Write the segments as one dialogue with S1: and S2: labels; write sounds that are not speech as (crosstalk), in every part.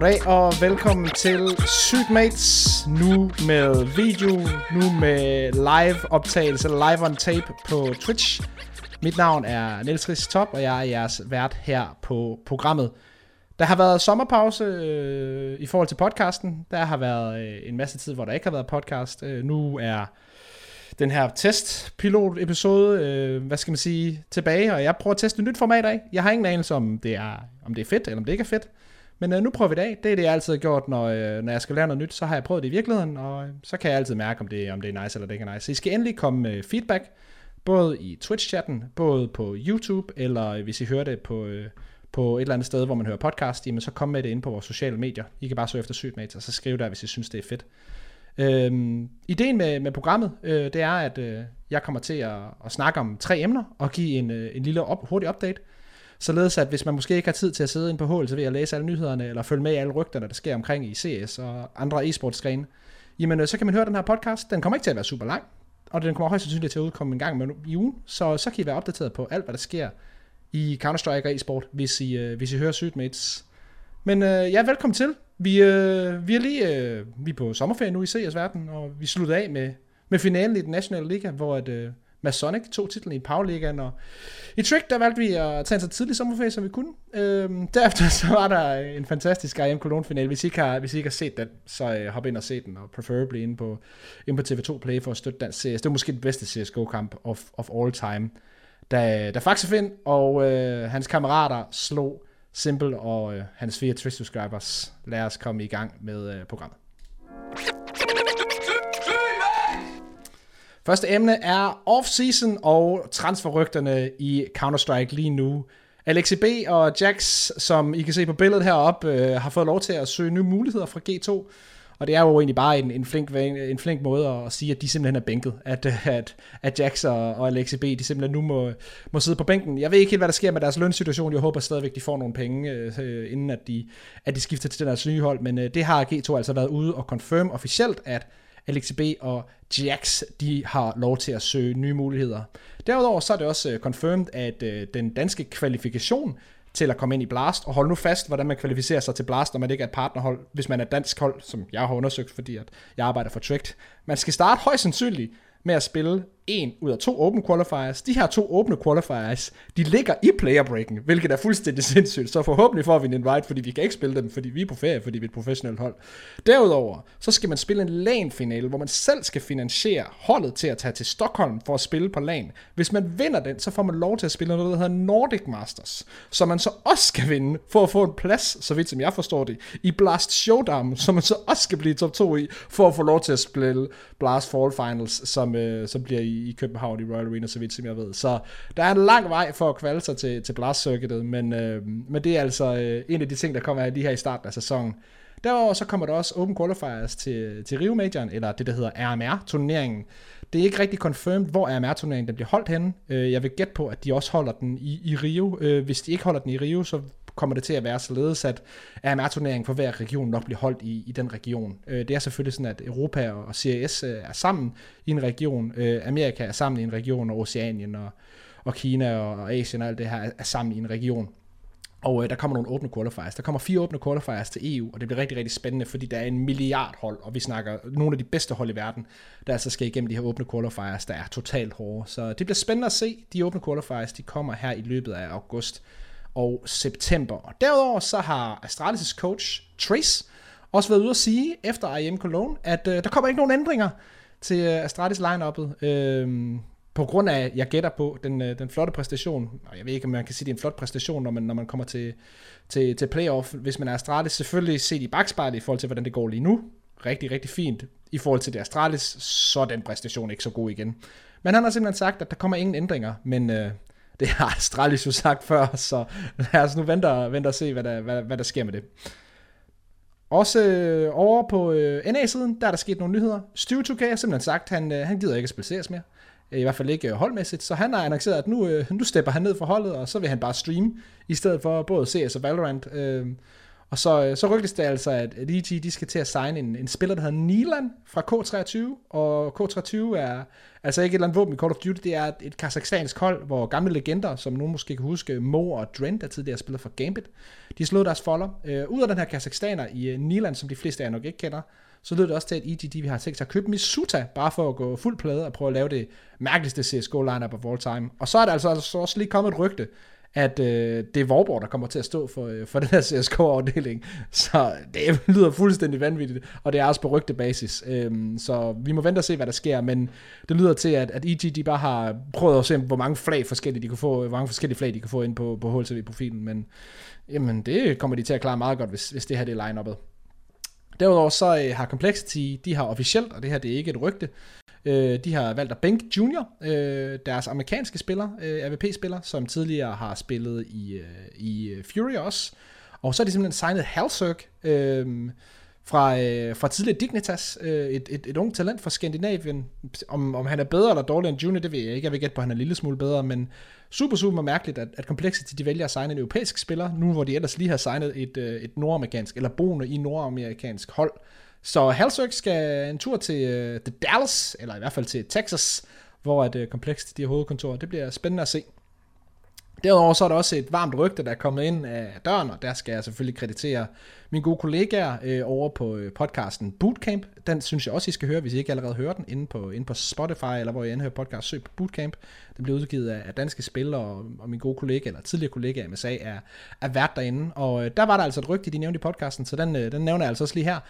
S1: Goddag og velkommen til Sygt Mates. Nu med video, nu med live optagelse, live on tape på Twitch. Mit navn er Niels Ries Top, og jeg er jeres vært her på programmet. Der har været sommerpause øh, i forhold til podcasten. Der har været øh, en masse tid, hvor der ikke har været podcast. Øh, nu er den her test-pilot-episode, øh, hvad skal man sige, tilbage, og jeg prøver at teste et nyt format af. Jeg har ingen anelse om det er, om det er fedt, eller om det ikke er fedt. Men øh, nu prøver vi det af. Det er det, jeg altid har gjort, når, øh, når jeg skal lære noget nyt. Så har jeg prøvet det i virkeligheden, og øh, så kan jeg altid mærke, om det, om det er nice eller det ikke er nice. Så I skal endelig komme med feedback, både i Twitch-chatten, både på YouTube, eller øh, hvis I hører det på, øh, på et eller andet sted, hvor man hører podcast, jamen så kom med det ind på vores sociale medier. I kan bare søge efter Sygmates, og så skriv der, hvis I synes, det er fedt. Øhm, ideen med, med programmet, øh, det er, at øh, jeg kommer til at, at snakke om tre emner, og give en, øh, en lille op, hurtig update. Således at hvis man måske ikke har tid til at sidde ind på HLTV så ved at læse alle nyhederne, eller følge med i alle rygterne, der sker omkring i CS og andre e-sportsgrene, jamen øh, så kan man høre den her podcast. Den kommer ikke til at være super lang, og den kommer højst sandsynligt til at udkomme en gang i ugen, så så kan I være opdateret på alt, hvad der sker i Counter-Strike og e-sport, hvis I, øh, hvis I hører Sygt Men øh, ja, velkommen til. Vi, øh, vi er lige øh, vi er på sommerferie nu i CS verden, og vi slutter af med, med finalen i den nationale liga, hvor at, øh, Masonic tog titlen i Powerligaen, og i Trick, der valgte vi at tage en så tidlig sommerferie, som vi kunne. Øhm, derefter (laughs) så var der en fantastisk IM Cologne final. Hvis I ikke har, hvis I ikke har set den, så øh, hop ind og se den, og preferably inde på, inde på TV2 Play for at støtte dansk CS. Det var måske den bedste CSGO-kamp of, of all time. Da, da Faxefin og øh, hans kammerater slog Simple og øh, hans fire Twitch-subscribers. Lad os komme i gang med øh, programmet. Første emne er off-season og transferrygterne i Counter-Strike lige nu. Alexi B og Jax, som I kan se på billedet heroppe, øh, har fået lov til at søge nye muligheder fra G2. Og det er jo egentlig bare en, en, flink, en flink måde at sige, at de simpelthen er bænket. At, øh, at, at Jax og, og Alexi B, de simpelthen nu må, må sidde på bænken. Jeg ved ikke helt, hvad der sker med deres lønsituation. Jeg håber stadigvæk, de får nogle penge, øh, inden at de, at de skifter til deres nye hold. Men øh, det har G2 altså været ude og confirm officielt, at Alex B og Jax, de har lov til at søge nye muligheder. Derudover så er det også øh, confirmed, at øh, den danske kvalifikation til at komme ind i Blast, og hold nu fast, hvordan man kvalificerer sig til Blast, når man ikke er et partnerhold, hvis man er dansk hold, som jeg har undersøgt, fordi at jeg arbejder for Tricked. Man skal starte højst sandsynligt med at spille en ud af to open qualifiers. De her to åbne qualifiers, de ligger i player breaken, hvilket er fuldstændig (laughs) sindssygt. Så forhåbentlig får vi en invite, fordi vi kan ikke spille dem, fordi vi er på ferie, fordi vi er et professionelt hold. Derudover, så skal man spille en LAN-finale, hvor man selv skal finansiere holdet til at tage til Stockholm for at spille på LAN. Hvis man vinder den, så får man lov til at spille noget, der hedder Nordic Masters, som man så også skal vinde for at få en plads, så vidt som jeg forstår det, i Blast Showdown, (laughs) som man så også skal blive top 2 i, for at få lov til at spille Blast Fall Finals, som, øh, som bliver i i København i Royal Arena, så vidt som jeg ved. Så der er en lang vej for at kvalde sig til, til Blast Circuitet, men, øh, men det er altså øh, en af de ting, der kommer af lige her i starten af sæsonen. Derudover så kommer der også Open Qualifiers til, til Rio Majoren, eller det der hedder RMR-turneringen. Det er ikke rigtig confirmed, hvor RMR-turneringen den bliver holdt henne. Øh, jeg vil gætte på, at de også holder den i, i Rio. Øh, hvis de ikke holder den i Rio, så kommer det til at være således, at AMR-turneringen for hver region nok bliver holdt i, i den region. Øh, det er selvfølgelig sådan, at Europa og CIS øh, er sammen i en region, øh, Amerika er sammen i en region, og Oceanien og, og Kina og Asien og alt det her er sammen i en region. Og øh, der kommer nogle åbne qualifiers. Der kommer fire åbne qualifiers til EU, og det bliver rigtig, rigtig spændende, fordi der er en milliard hold, og vi snakker nogle af de bedste hold i verden, der altså skal igennem de her åbne qualifiers, der er totalt hårde. Så det bliver spændende at se. De åbne qualifiers, de kommer her i løbet af august og september. Og derudover så har Astralis' coach Trace også været ude at sige efter IM Cologne, at øh, der kommer ikke nogen ændringer til øh, Astralis lineuppet Øh, på grund af, jeg gætter på, den, øh, den flotte præstation, og jeg ved ikke, om man kan sige, det er en flot præstation, når man, når man kommer til, til, til playoff, hvis man er Astralis, selvfølgelig set i bagspejlet i forhold til, hvordan det går lige nu, rigtig, rigtig fint. I forhold til det Astralis, så er den præstation ikke så god igen. Men han har simpelthen sagt, at der kommer ingen ændringer, men øh, det har Astralis jo sagt før, så lad os nu vente og, vente og se, hvad der, hvad, hvad der sker med det. Også øh, over på øh, NA-siden, der er der sket nogle nyheder. Stu 2K har simpelthen sagt, at han, øh, han gider ikke at spille CS mere. Øh, I hvert fald ikke øh, holdmæssigt. Så han har annonceret, at nu, øh, nu stepper han ned fra holdet, og så vil han bare streame, i stedet for både CS og Valorant. Øh, og så, øh, så rygtes det altså, at, at EG de skal til at signe en, en spiller, der hedder Nilan fra K23, og K23 er altså ikke et eller andet våben i Call of Duty, det er et, et kazakhstansk hold, hvor gamle legender, som nogen måske kan huske, Mo og Dren, der tidligere spiller for Gambit, de slog deres folder. Øh, ud af den her kazakhstaner i øh, Nilan, som de fleste af jer nok ikke kender, så lød det også til, at EG vi har tænkt sig at købe Misuta, bare for at gå fuld plade og prøve at lave det mærkeligste CSGO lineup of all time. Og så er der altså, altså også lige kommet et rygte, at øh, det er Vorborg, der kommer til at stå for, øh, for (laughs) den her CSK-afdeling. Så det (laughs) lyder fuldstændig vanvittigt, og det er også på rygtebasis. Øhm, så vi må vente og se, hvad der sker, men det lyder til, at, at EG de bare har prøvet at se, hvor mange flag forskellige de kan få, hvor mange forskellige flag de kan få ind på, på HLTV-profilen, men jamen, det kommer de til at klare meget godt, hvis, hvis det her det er line-uppet. Derudover så øh, har Complexity, de har officielt, og det her det er ikke et rygte, øh, de har valgt at bænke Junior, øh, deres amerikanske spiller, øh, AVP-spiller, som tidligere har spillet i, øh, i øh, Fury også. Og så har de simpelthen signet Halsirk, øh, fra, øh, fra tidligere Dignitas, øh, et, et, et ungt talent fra Skandinavien. Om, om han er bedre eller dårligere end Junior, det ved jeg ikke. Jeg vil gætte på, at han er en lille smule bedre, men super, super mærkeligt, at, at Complexity de vælger at signe en europæisk spiller, nu hvor de ellers lige har signet et, øh, et nordamerikansk, eller boende i nordamerikansk hold. Så Halsirk skal en tur til øh, uh, The Dallas, eller i hvert fald til Texas, hvor at uh, komplekst de har hovedkontor. Det bliver spændende at se. Derudover så er der også et varmt rygte, der er kommet ind af døren, og der skal jeg selvfølgelig kreditere mine gode kollegaer øh, over på øh, podcasten Bootcamp. Den synes jeg også, I skal høre, hvis I ikke allerede hører den, inde på, inde på Spotify, eller hvor I end podcast, søg på Bootcamp. Den bliver udgivet af, af danske spillere, og, og min gode kollega, eller tidligere kollega MSA, er, er vært derinde. Og øh, der var der altså et rygte, de nævnte i podcasten, så den, øh, den nævner jeg altså også lige her.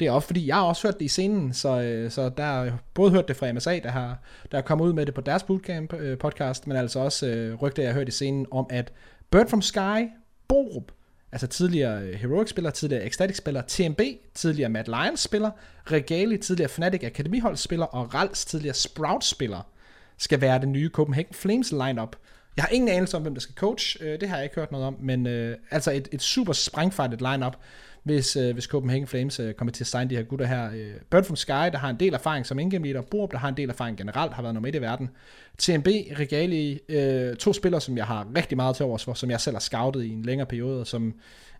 S1: Det er også fordi, jeg har også hørt det i scenen, så, øh, så der har både hørt det fra MSA, der har, der har kommet ud med det på deres Bootcamp øh, podcast, men altså også øh, rygter, jeg har hørt i scenen om, at Bird from Sky, Borup, altså tidligere øh, Heroic-spiller, tidligere Ecstatic-spiller, TMB, tidligere Mad Lions-spiller, Regali, tidligere Fnatic Akademihold-spiller, og Rals, tidligere Sprout-spiller, skal være det nye Copenhagen Flames lineup. Jeg har ingen anelse om, hvem der skal coach, øh, det har jeg ikke hørt noget om, men øh, altså et, et super sprængfartet lineup hvis, øh, hvis Copenhagen Flames øh, kommer til at signe de her gutter her. Øh, Bird from Sky, der har en del erfaring som ingame leader, Borup, der har en del erfaring generelt, har været nummer 1 i verden. TMB, Regali, øh, to spillere, som jeg har rigtig meget til overs for, som jeg selv har scoutet i en længere periode, som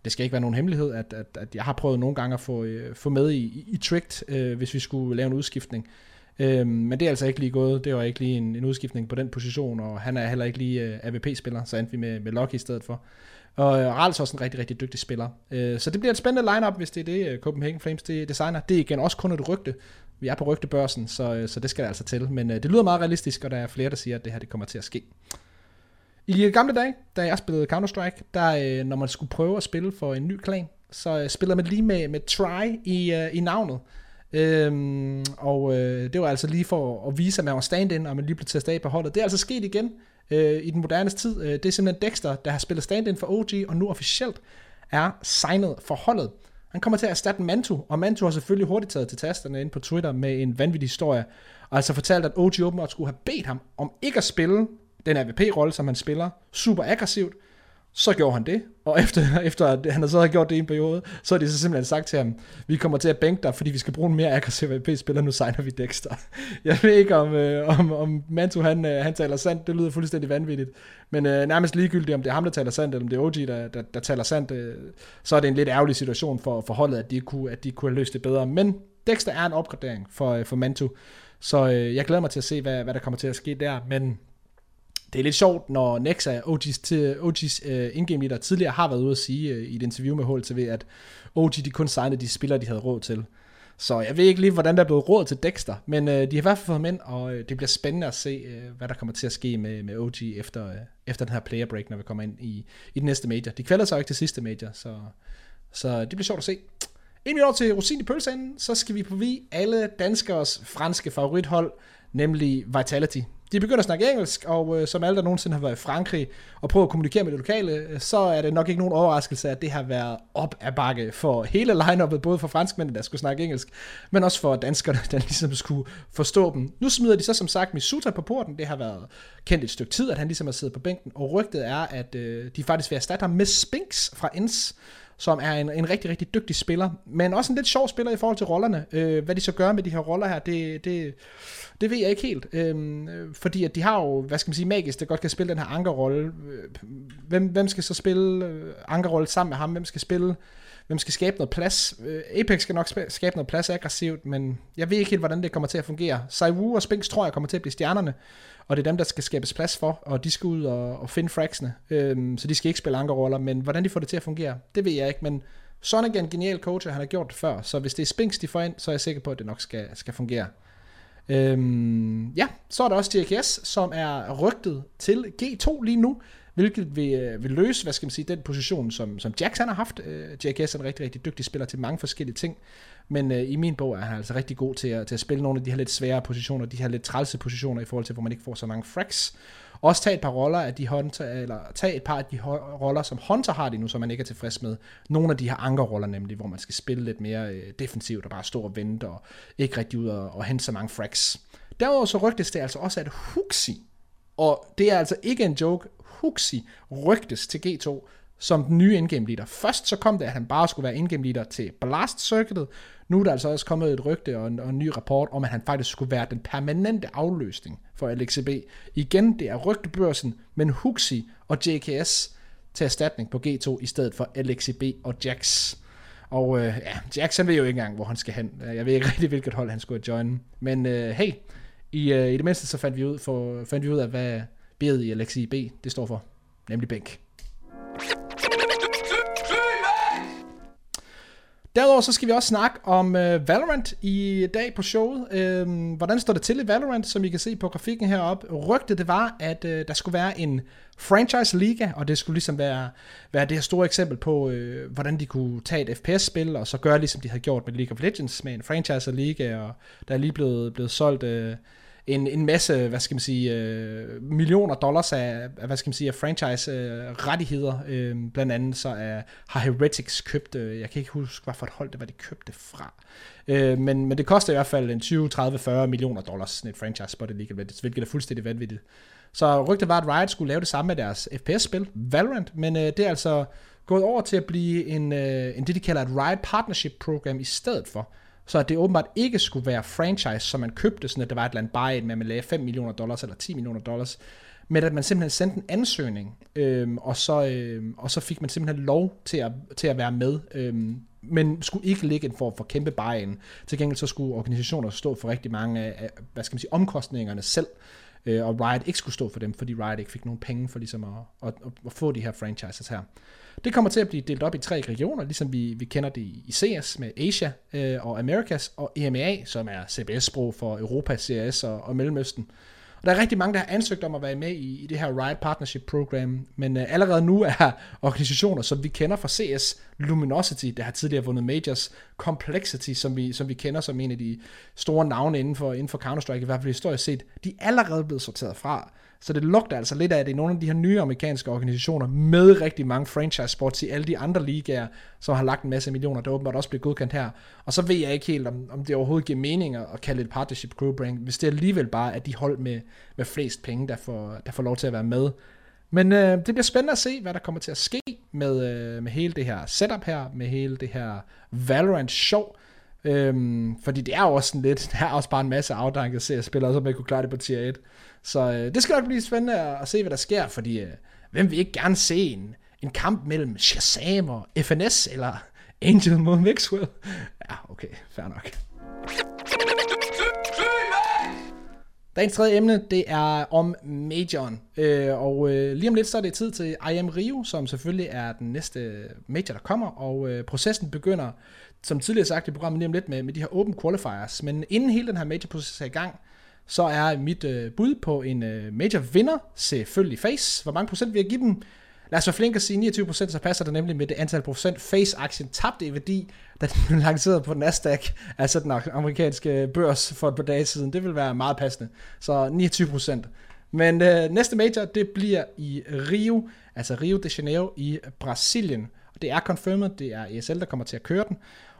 S1: det skal ikke være nogen hemmelighed, at, at, at jeg har prøvet nogle gange at få, øh, få med i, i, i Tricked, øh, hvis vi skulle lave en udskiftning. Øh, Øhm, men det er altså ikke lige gået. Det var ikke lige en, en udskiftning på den position, og han er heller ikke lige øh, AVP-spiller, så endte vi med, med Loki i stedet for. Og øh, Rals er også en rigtig, rigtig dygtig spiller. Øh, så det bliver et spændende lineup, hvis det er det, øh, Copenhagen Flames det designer. Det er igen også kun et rygte. Vi er på rygtebørsen, så, øh, så det skal der altså til. Men øh, det lyder meget realistisk, og der er flere, der siger, at det her det kommer til at ske. I gamle dage, da jeg spillede Counter-Strike, der når man skulle prøve at spille for en ny klan, så spillede man lige med, med try i, i navnet. Øhm, og øh, det var altså lige for at vise, at man var stand-in, og man lige blev testet af på holdet. Det er altså sket igen øh, i den moderne tid. Øh, det er simpelthen Dexter, der har spillet stand-in for OG, og nu officielt er signet for holdet. Han kommer til at erstatte Mantu, og Mantu har selvfølgelig hurtigt taget til tasterne ind på Twitter med en vanvittig historie, og altså fortalt, at OG åbenbart skulle have bedt ham om ikke at spille den AVP-rolle, som han spiller, super aggressivt, så gjorde han det, og efter, (laughs) efter at han så havde gjort det i en periode, så har de så simpelthen sagt til ham, vi kommer til at bænke dig, fordi vi skal bruge en mere aggressiv AP-spiller, nu signer vi Dexter. (laughs) Jeg ved ikke, om, øh, om, om Mantu han, øh, han taler sandt, det lyder fuldstændig vanvittigt, men øh, nærmest ligegyldigt, om det er ham, der taler sandt, eller om det er OG, der, der, der taler sandt, øh, så er det en lidt ærgerlig situation for, for holdet, at de, kunne, at de kunne have løst det bedre. Men Dexter er en opgradering for, øh, for Mantu, så øh, jeg glæder mig til at se, hvad, hvad der kommer til at ske der, men det er lidt sjovt, når Nexa, OG's, til, OG's uh, øh, in-game leader, tidligere har været ude at sige uh, i et interview med HLTV, at OG de kun signede de spillere, de havde råd til. Så jeg ved ikke lige, hvordan der er blevet råd til Dexter, men uh, de har i hvert fald fået ham ind, og uh, det bliver spændende at se, uh, hvad der kommer til at ske med, med OG efter, uh, efter den her player break, når vi kommer ind i, i den næste major. De kvælder sig ikke til sidste major, så, så det bliver sjovt at se. Inden vi når til Rosin i pølseenden, så skal vi på vi alle danskers franske favorithold, nemlig Vitality. De begynder at snakke engelsk, og øh, som alle, der nogensinde har været i Frankrig og prøvet at kommunikere med det lokale, øh, så er det nok ikke nogen overraskelse, at det har været op ad bakke for hele line både for franskmændene, der skulle snakke engelsk, men også for danskerne, (laughs) der ligesom skulle forstå dem. Nu smider de så som sagt Misuta på porten. Det har været kendt et stykke tid, at han ligesom har siddet på bænken, og rygtet er, at øh, de faktisk vil erstatte ham med Spinks fra Ens, som er en, en rigtig, rigtig dygtig spiller, men også en lidt sjov spiller i forhold til rollerne. Øh, hvad de så gør med de her roller her, det, det, det ved jeg ikke helt. Øhm, øh, fordi at de har jo, hvad skal man sige, magisk, der godt kan spille den her ankerrolle. Øh, hvem, hvem skal så spille øh, ankerrolle sammen med ham? Hvem skal spille hvem skal skabe noget plads. Øh, Apex skal nok skabe noget plads aggressivt, men jeg ved ikke helt, hvordan det kommer til at fungere. Saiwu og Spinks tror jeg kommer til at blive stjernerne, og det er dem, der skal skabes plads for, og de skal ud og, og finde fragsene, øhm, så de skal ikke spille andre roller, men hvordan de får det til at fungere, det ved jeg ikke, men Sonic er en genial coach, og han har gjort det før, så hvis det er Spinks, de får ind, så er jeg sikker på, at det nok skal, skal fungere. Øhm, ja, så er der også TKS, som er rygtet til G2 lige nu, hvilket vil, øh, vil løse, hvad skal man sige, den position, som, som Jax han har haft. Øh, JKS er en rigtig, rigtig dygtig spiller til mange forskellige ting, men øh, i min bog er han altså rigtig god til at, til at spille nogle af de her lidt svære positioner, de her lidt trælse positioner i forhold til, hvor man ikke får så mange fracks. Også tage et par roller af de Hunter, eller tage et par af de roller, som Hunter har det nu, som man ikke er tilfreds med. Nogle af de her ankerroller nemlig, hvor man skal spille lidt mere øh, defensivt og bare stå og vente og ikke rigtig ud og, og hente så mange fracks. Derudover så rygtes det altså også, at Huxi, og det er altså ikke en joke, Huxi rygtes til G2 som den nye endgame leader. Først så kom det, at han bare skulle være endgame leader til Blast Circuitet. Nu er der altså også kommet et rygte og en, og en ny rapport om, at han faktisk skulle være den permanente afløsning for LXB. Igen, det er rygtebørsen, men Huxi og JKS til erstatning på G2 i stedet for LXB og Jax. Og øh, ja, Jax han ved jo ikke engang, hvor han skal hen. Jeg ved ikke (laughs) rigtig, hvilket hold han skulle joine. Men øh, hey, i, øh, i det mindste så fandt vi ud, for, fandt vi ud af, hvad B'et i LXIB det står for. Nemlig bænk. Derudover så skal vi også snakke om øh, Valorant i dag på showet. Uh, hvordan står det til i Valorant, som I kan se på grafikken heroppe. Rygtet det var, at øh, der skulle være en franchise liga, og det skulle ligesom være, være det her store eksempel på, øh, hvordan de kunne tage et FPS-spil, og så gøre ligesom de havde gjort med League of Legends, med en franchise liga, og der er lige blevet, blevet solgt... Øh, en, en masse, hvad skal man sige, øh, millioner dollars af, hvad skal man sige, af franchise-rettigheder. Øh, øh, blandt andet så er, har Heretics købt, øh, jeg kan ikke huske, hvad for et hold det var, de købte fra. Øh, men, men det koster i hvert fald en 20, 30, 40 millioner dollars, sådan et franchise spot League of hvilket er fuldstændig vanvittigt. Så rygtet var, at Riot skulle lave det samme med deres FPS-spil, Valorant, men øh, det er altså gået over til at blive en, øh, en det, de kalder et Riot Partnership Program i stedet for så at det åbenbart ikke skulle være franchise, som man købte, sådan at det var et eller andet buy med at man lagde 5 millioner dollars eller 10 millioner dollars, men at man simpelthen sendte en ansøgning, øhm, og, så, øhm, og så fik man simpelthen lov til at, til at være med, øhm, men skulle ikke ligge en form for kæmpe buy-in. Til gengæld så skulle organisationer stå for rigtig mange af, hvad skal man sige, omkostningerne selv, øh, og Riot ikke skulle stå for dem, fordi Riot ikke fik nogen penge for ligesom at, at, at, få de her franchises her. Det kommer til at blive delt op i tre regioner, ligesom vi, vi kender det i CS med Asia øh, og Americas, og EMEA, som er CBS-sprog for Europa, CS og, og Mellemøsten. Og der er rigtig mange, der har ansøgt om at være med i, i det her Riot Partnership Program, men øh, allerede nu er organisationer, som vi kender fra CS, Luminosity, der har tidligere vundet Majors, Complexity, som vi, som vi kender som en af de store navne inden for, inden for Counter-Strike, i hvert fald historisk set, de er allerede blevet sorteret fra. Så det lugter altså lidt af, at det er nogle af de her nye amerikanske organisationer med rigtig mange franchise sports i alle de andre ligaer, som har lagt en masse millioner, der åbenbart også bliver godkendt her. Og så ved jeg ikke helt, om, om det overhovedet giver mening at kalde et partnership group program, hvis det alligevel bare er de hold med, med flest penge, der får, der får lov til at være med. Men øh, det bliver spændende at se, hvad der kommer til at ske med, øh, med hele det her setup her, med hele det her Valorant show. Øhm, fordi det er jo også sådan lidt, (laughs) der er også bare en masse afdankede seriespillere, som ikke kunne klare det på tier 1. Så øh, det skal nok blive spændende at, se, hvad der sker, fordi øh, hvem vil ikke gerne se en, en kamp mellem Shazam og FNS, eller (laughs) Angel mod Maxwell? Ja, okay, fair nok. Dagens tredje emne, det er om Majoren. Øh, og øh, lige om lidt, så er det tid til IM Rio, som selvfølgelig er den næste major, der kommer. Og øh, processen begynder, som tidligere sagt i programmet, lige om lidt med, med de her open qualifiers. Men inden hele den her major-proces er i gang, så er mit øh, bud på en øh, major vinder selvfølgelig Face. Hvor mange procent vil jeg give dem? Lad os være flinke at sige 29 procent, så passer det nemlig med det antal procent Face-aktien tabte i værdi, da den blev lanceret på Nasdaq, altså den amerikanske børs for et par dage siden. Det vil være meget passende. Så 29 procent. Men øh, næste major, det bliver i Rio, altså Rio de Janeiro i Brasilien. Og det er confirmed, det er ESL, der kommer til at køre den.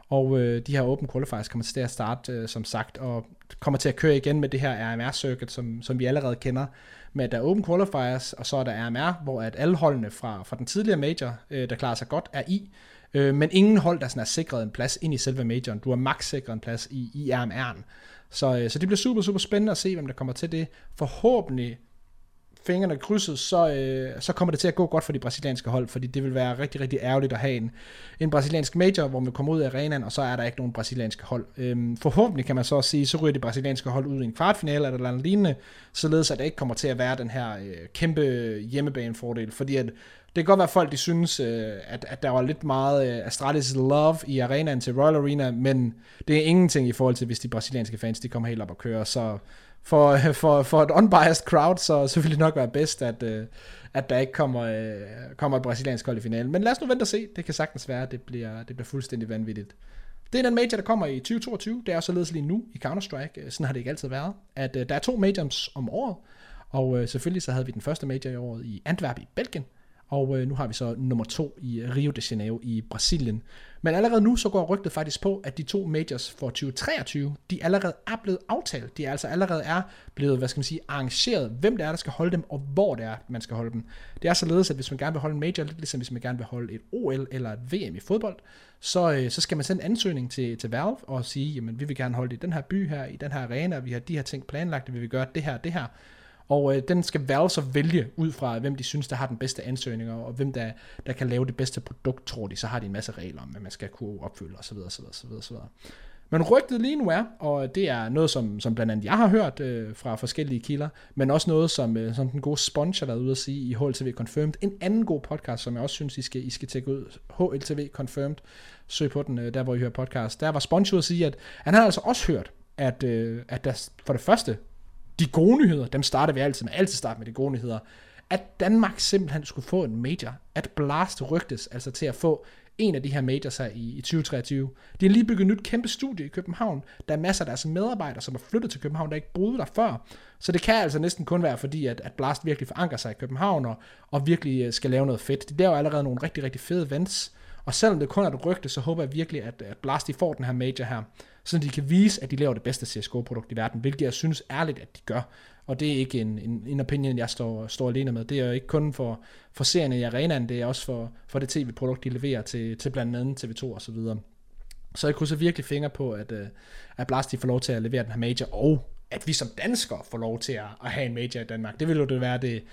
S1: Og øh, de her open qualifiers kommer til at starte, øh, som sagt, og kommer til at køre igen med det her RMR-circuit, som, som vi allerede kender. Med at der er open qualifiers, og så er der RMR, hvor at alle holdene fra, fra den tidligere major, øh, der klarer sig godt, er i. Øh, men ingen hold, der sådan er sikret en plads ind i selve majoren. Du har max sikret en plads i, i RMR'en. Så, øh, så det bliver super, super spændende at se, hvem der kommer til det. Forhåbentlig fingrene krydset, så, øh, så kommer det til at gå godt for de brasilianske hold, fordi det vil være rigtig, rigtig ærgerligt at have en, en brasiliansk major, hvor man kommer ud af arenaen, og så er der ikke nogen brasilianske hold. Øhm, forhåbentlig kan man så sige, så ryger de brasilianske hold ud i en kvartfinale eller noget lignende, således at det ikke kommer til at være den her øh, kæmpe hjemmebanefordel, fordi at det kan godt være, at folk de synes, øh, at, at der var lidt meget øh, Astralis love i arenaen til Royal Arena, men det er ingenting i forhold til, hvis de brasilianske fans de kommer helt op og kører. Så for, (laughs) for, for et unbiased crowd, så, så vil det nok være bedst, at, øh, at der ikke kommer, øh, kommer et brasiliansk hold i finalen. Men lad os nu vente og se. Det kan sagtens være, at det bliver, det bliver fuldstændig vanvittigt. Det er den major, der kommer i 2022. Det er således lige nu i Counter-Strike. Øh, sådan har det ikke altid været. At der er to majors om året. Og selvfølgelig så havde vi den første major i året i Antwerp i Belgien. Og øh, nu har vi så nummer to i øh, Rio de Janeiro i Brasilien. Men allerede nu så går rygtet faktisk på, at de to majors for 2023, de allerede er blevet aftalt. De er altså allerede er blevet, hvad skal man sige, arrangeret, hvem det er, der skal holde dem, og hvor det er, man skal holde dem. Det er således, at hvis man gerne vil holde en major, lidt ligesom hvis man gerne vil holde et OL eller et VM i fodbold, så, øh, så skal man sende en ansøgning til, til Valve og sige, jamen vi vil gerne holde det i den her by her, i den her arena, vi har de her ting planlagt, vi vil gøre det her det her. Og øh, den skal Valve så vælge ud fra, hvem de synes, der har den bedste ansøgning, og hvem der, der kan lave det bedste produkt, tror de. Så har de en masse regler om, hvad man skal kunne opfylde, osv. osv., osv., osv. Men rygtet lige nu er, og det er noget, som, som blandt andet jeg har hørt øh, fra forskellige kilder, men også noget, som, øh, som den gode Sponge har været ude at sige i HLTV Confirmed. En anden god podcast, som jeg også synes, I skal, I skal tjekke ud. HLTV Confirmed. Søg på den, øh, der hvor I hører podcast. Der var Sponge ude at sige, at han har altså også hørt, at, øh, at der for det første de gode nyheder, dem starter vi altid med, altid starte med de gode nyheder, at Danmark simpelthen skulle få en major, at Blast rygtes altså til at få en af de her majors her i, i 2023. De har lige bygget et nyt kæmpe studie i København. Der er masser af deres medarbejdere, som er flyttet til København, der ikke boede der før. Så det kan altså næsten kun være fordi, at, at Blast virkelig forankrer sig i København og, og virkelig øh, skal lave noget fedt. De laver allerede nogle rigtig, rigtig fede events. Og selvom det kun er et rygte, så håber jeg virkelig, at, at Blast de får den her major her så de kan vise, at de laver det bedste CSGO-produkt i verden, hvilket jeg synes ærligt, at de gør. Og det er ikke en, en, en opinion, jeg står, står alene med. Det er jo ikke kun for, for serierne i arenaen, det er også for, for det tv-produkt, de leverer til, til blandt andet TV2 og så videre. Så jeg kunne så virkelig fingre på, at, øh, at Blast de får lov til at levere den her major, og at vi som danskere får lov til at, at have en major i Danmark. Det ville jo det være det,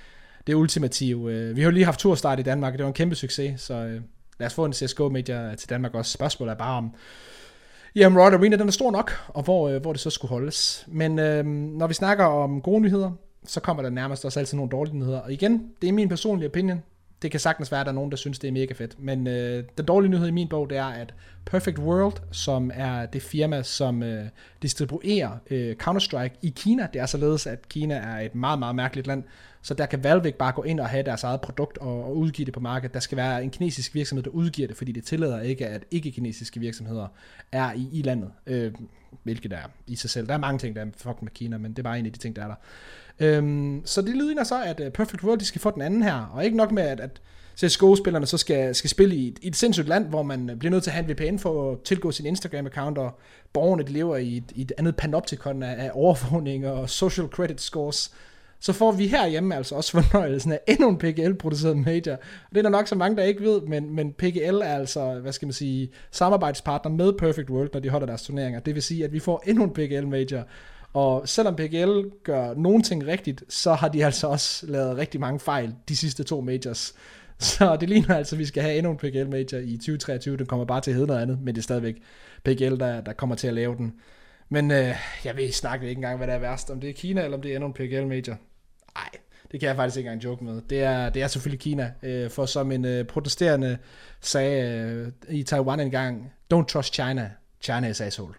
S1: det ultimative. Øh, vi har jo lige haft turstart i Danmark, og det var en kæmpe succes, så øh, lad os få en CSGO-major til Danmark også. Spørgsmålet er bare om, Jamen, Royal Arena, den er stor nok, og hvor, øh, hvor det så skulle holdes. Men øh, når vi snakker om gode nyheder, så kommer der nærmest også altid nogle dårlige nyheder. Og igen, det er min personlige opinion. Det kan sagtens være, at der er nogen, der synes, det er mega fedt. Men øh, den dårlige nyhed i min bog, det er, at Perfect World, som er det firma, som øh, distribuerer øh, Counter-Strike i Kina, det er således, at Kina er et meget, meget mærkeligt land, så der kan Valve ikke bare gå ind og have deres eget produkt og, og udgive det på markedet. Der skal være en kinesisk virksomhed, der udgiver det, fordi det tillader ikke, at ikke-kinesiske virksomheder er i, i landet. Øh, hvilket er i sig selv. Der er mange ting, der er fuck med Kina, men det er bare en af de ting, der er der. Øhm, så det lyder så, at uh, Perfect World de skal få den anden her, og ikke nok med, at, at CSGO-spillerne så skal, skal spille i et, i et sindssygt land, hvor man øh, bliver nødt til at have en VPN for at tilgå sin Instagram-account, og borgerne de lever i et, i et andet panoptikon af, af overvågning og social credit scores så får vi herhjemme altså også (laughs) fornøjelsen af endnu en PGL-produceret major. Og det er der nok så mange, der ikke ved, men, men PGL er altså, hvad skal man sige, samarbejdspartner med Perfect World, når de holder deres turneringer. Det vil sige, at vi får endnu en PGL-major. Og selvom PGL gør nogle ting rigtigt, så har de altså også lavet rigtig mange fejl de sidste to majors. Så det ligner altså, at vi skal have endnu en PGL major i 2023. Den kommer bare til at hedde noget andet, men det er stadigvæk PGL, der, der kommer til at lave den. Men øh, jeg ved snakke ikke engang, hvad der er værst. Om det er Kina, eller om det er endnu en PGL major. Nej, det kan jeg faktisk ikke engang joke med. Det er, det er selvfølgelig Kina. Øh, for som en øh, protesterende sagde øh, i Taiwan engang, don't trust China. China is asshole.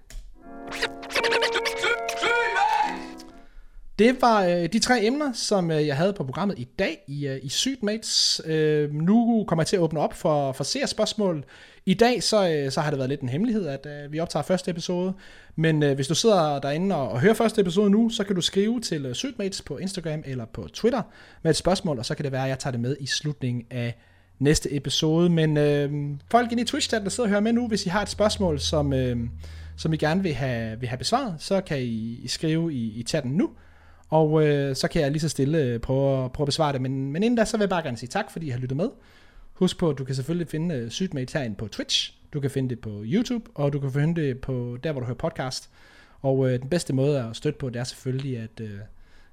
S1: Det var øh, de tre emner, som øh, jeg havde på programmet i dag i, øh, i Sydmates. Øh, nu kommer jeg til at åbne op for, for seerspørgsmål. I dag så, øh, så har det været lidt en hemmelighed, at øh, vi optager første episode. Men øh, hvis du sidder derinde og, og hører første episode nu, så kan du skrive til øh, Sydmates på Instagram eller på Twitter med et spørgsmål, og så kan det være, at jeg tager det med i slutningen af næste episode. Men øh, folk inde i twitch der sidder og hører med nu, hvis I har et spørgsmål, som, øh, som I gerne vil have, vil have besvaret, så kan I, I skrive i, i chatten nu. Og øh, så kan jeg lige så stille øh, prøve, prøve at besvare det. Men, men inden da, så vil jeg bare gerne sige tak, fordi I har lyttet med. Husk på, at du kan selvfølgelig finde øh, uh, Sygmate herinde på Twitch. Du kan finde det på YouTube, og du kan finde det på der, hvor du hører podcast. Og øh, den bedste måde at støtte på, det er selvfølgelig at, øh,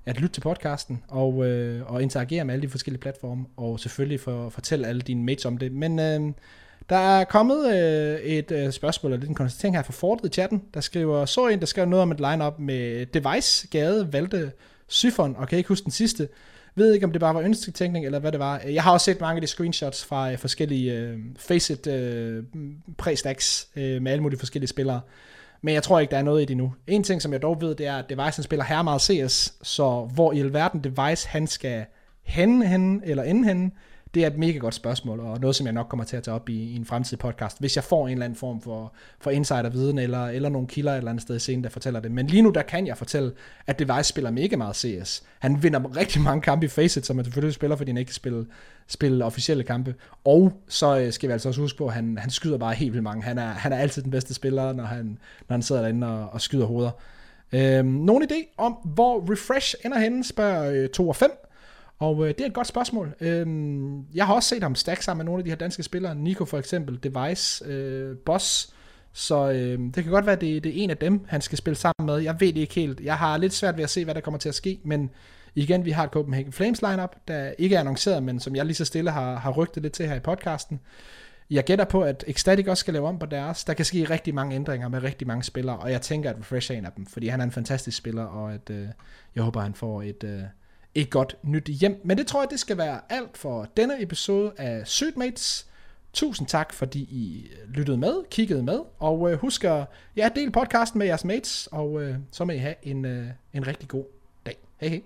S1: at lytte til podcasten og, øh, og interagere med alle de forskellige platforme, og selvfølgelig for, fortælle alle dine mates om det. Men øh, der er kommet øh, et øh, spørgsmål, eller en konstatering her fra Fortet i chatten, der skriver, så en, der skrev noget om et line-up med Device, Gade, Valde, Syfon, og kan ikke huske den sidste. Ved ikke, om det bare var ønsketænkning, eller hvad det var. Jeg har også set mange af de screenshots fra øh, forskellige øh, Faceit øh, præstacks øh, med alle mulige forskellige spillere. Men jeg tror ikke, der er noget i det nu. En ting, som jeg dog ved, det er, at Device han spiller her meget CS, så hvor i alverden Device han skal hen, hen eller ende henne, det er et mega godt spørgsmål, og noget, som jeg nok kommer til at tage op i, i en fremtidig podcast, hvis jeg får en eller anden form for, for insiderviden, eller, eller nogle kilder et eller andet sted i scenen, der fortæller det. Men lige nu, der kan jeg fortælle, at Device spiller mega meget CS. Han vinder rigtig mange kampe i Faceit, som man selvfølgelig spiller, fordi han ikke kan spille, spille officielle kampe. Og så øh, skal vi altså også huske på, at han, han skyder bare helt vildt mange. Han er, han er altid den bedste spiller, når han, når han sidder derinde og, og skyder hoveder. Øhm, nogen idé om, hvor Refresh ender henne, spørger øh, 2 og 5. Og øh, det er et godt spørgsmål. Øhm, jeg har også set ham stack sammen med nogle af de her danske spillere. Nico for eksempel, Device, øh, Boss. Så øh, det kan godt være, at det, det er en af dem, han skal spille sammen med. Jeg ved det ikke helt. Jeg har lidt svært ved at se, hvad der kommer til at ske. Men igen, vi har et Copenhagen Flames lineup, der ikke er annonceret, men som jeg lige så stille har, har rygtet lidt til her i podcasten. Jeg gætter på, at Ecstatic også skal lave om på deres. Der kan ske rigtig mange ændringer med rigtig mange spillere, og jeg tænker, at Refresh er en af dem, fordi han er en fantastisk spiller, og at øh, jeg håber, han får et... Øh, et godt nyt hjem. Men det tror jeg, det skal være alt for denne episode af Sødmates. Tusind tak, fordi I øh, lyttede med, kiggede med, og øh, husk at ja, dele podcasten med jeres mates, og øh, så må I have en, øh, en rigtig god dag. Hej hej.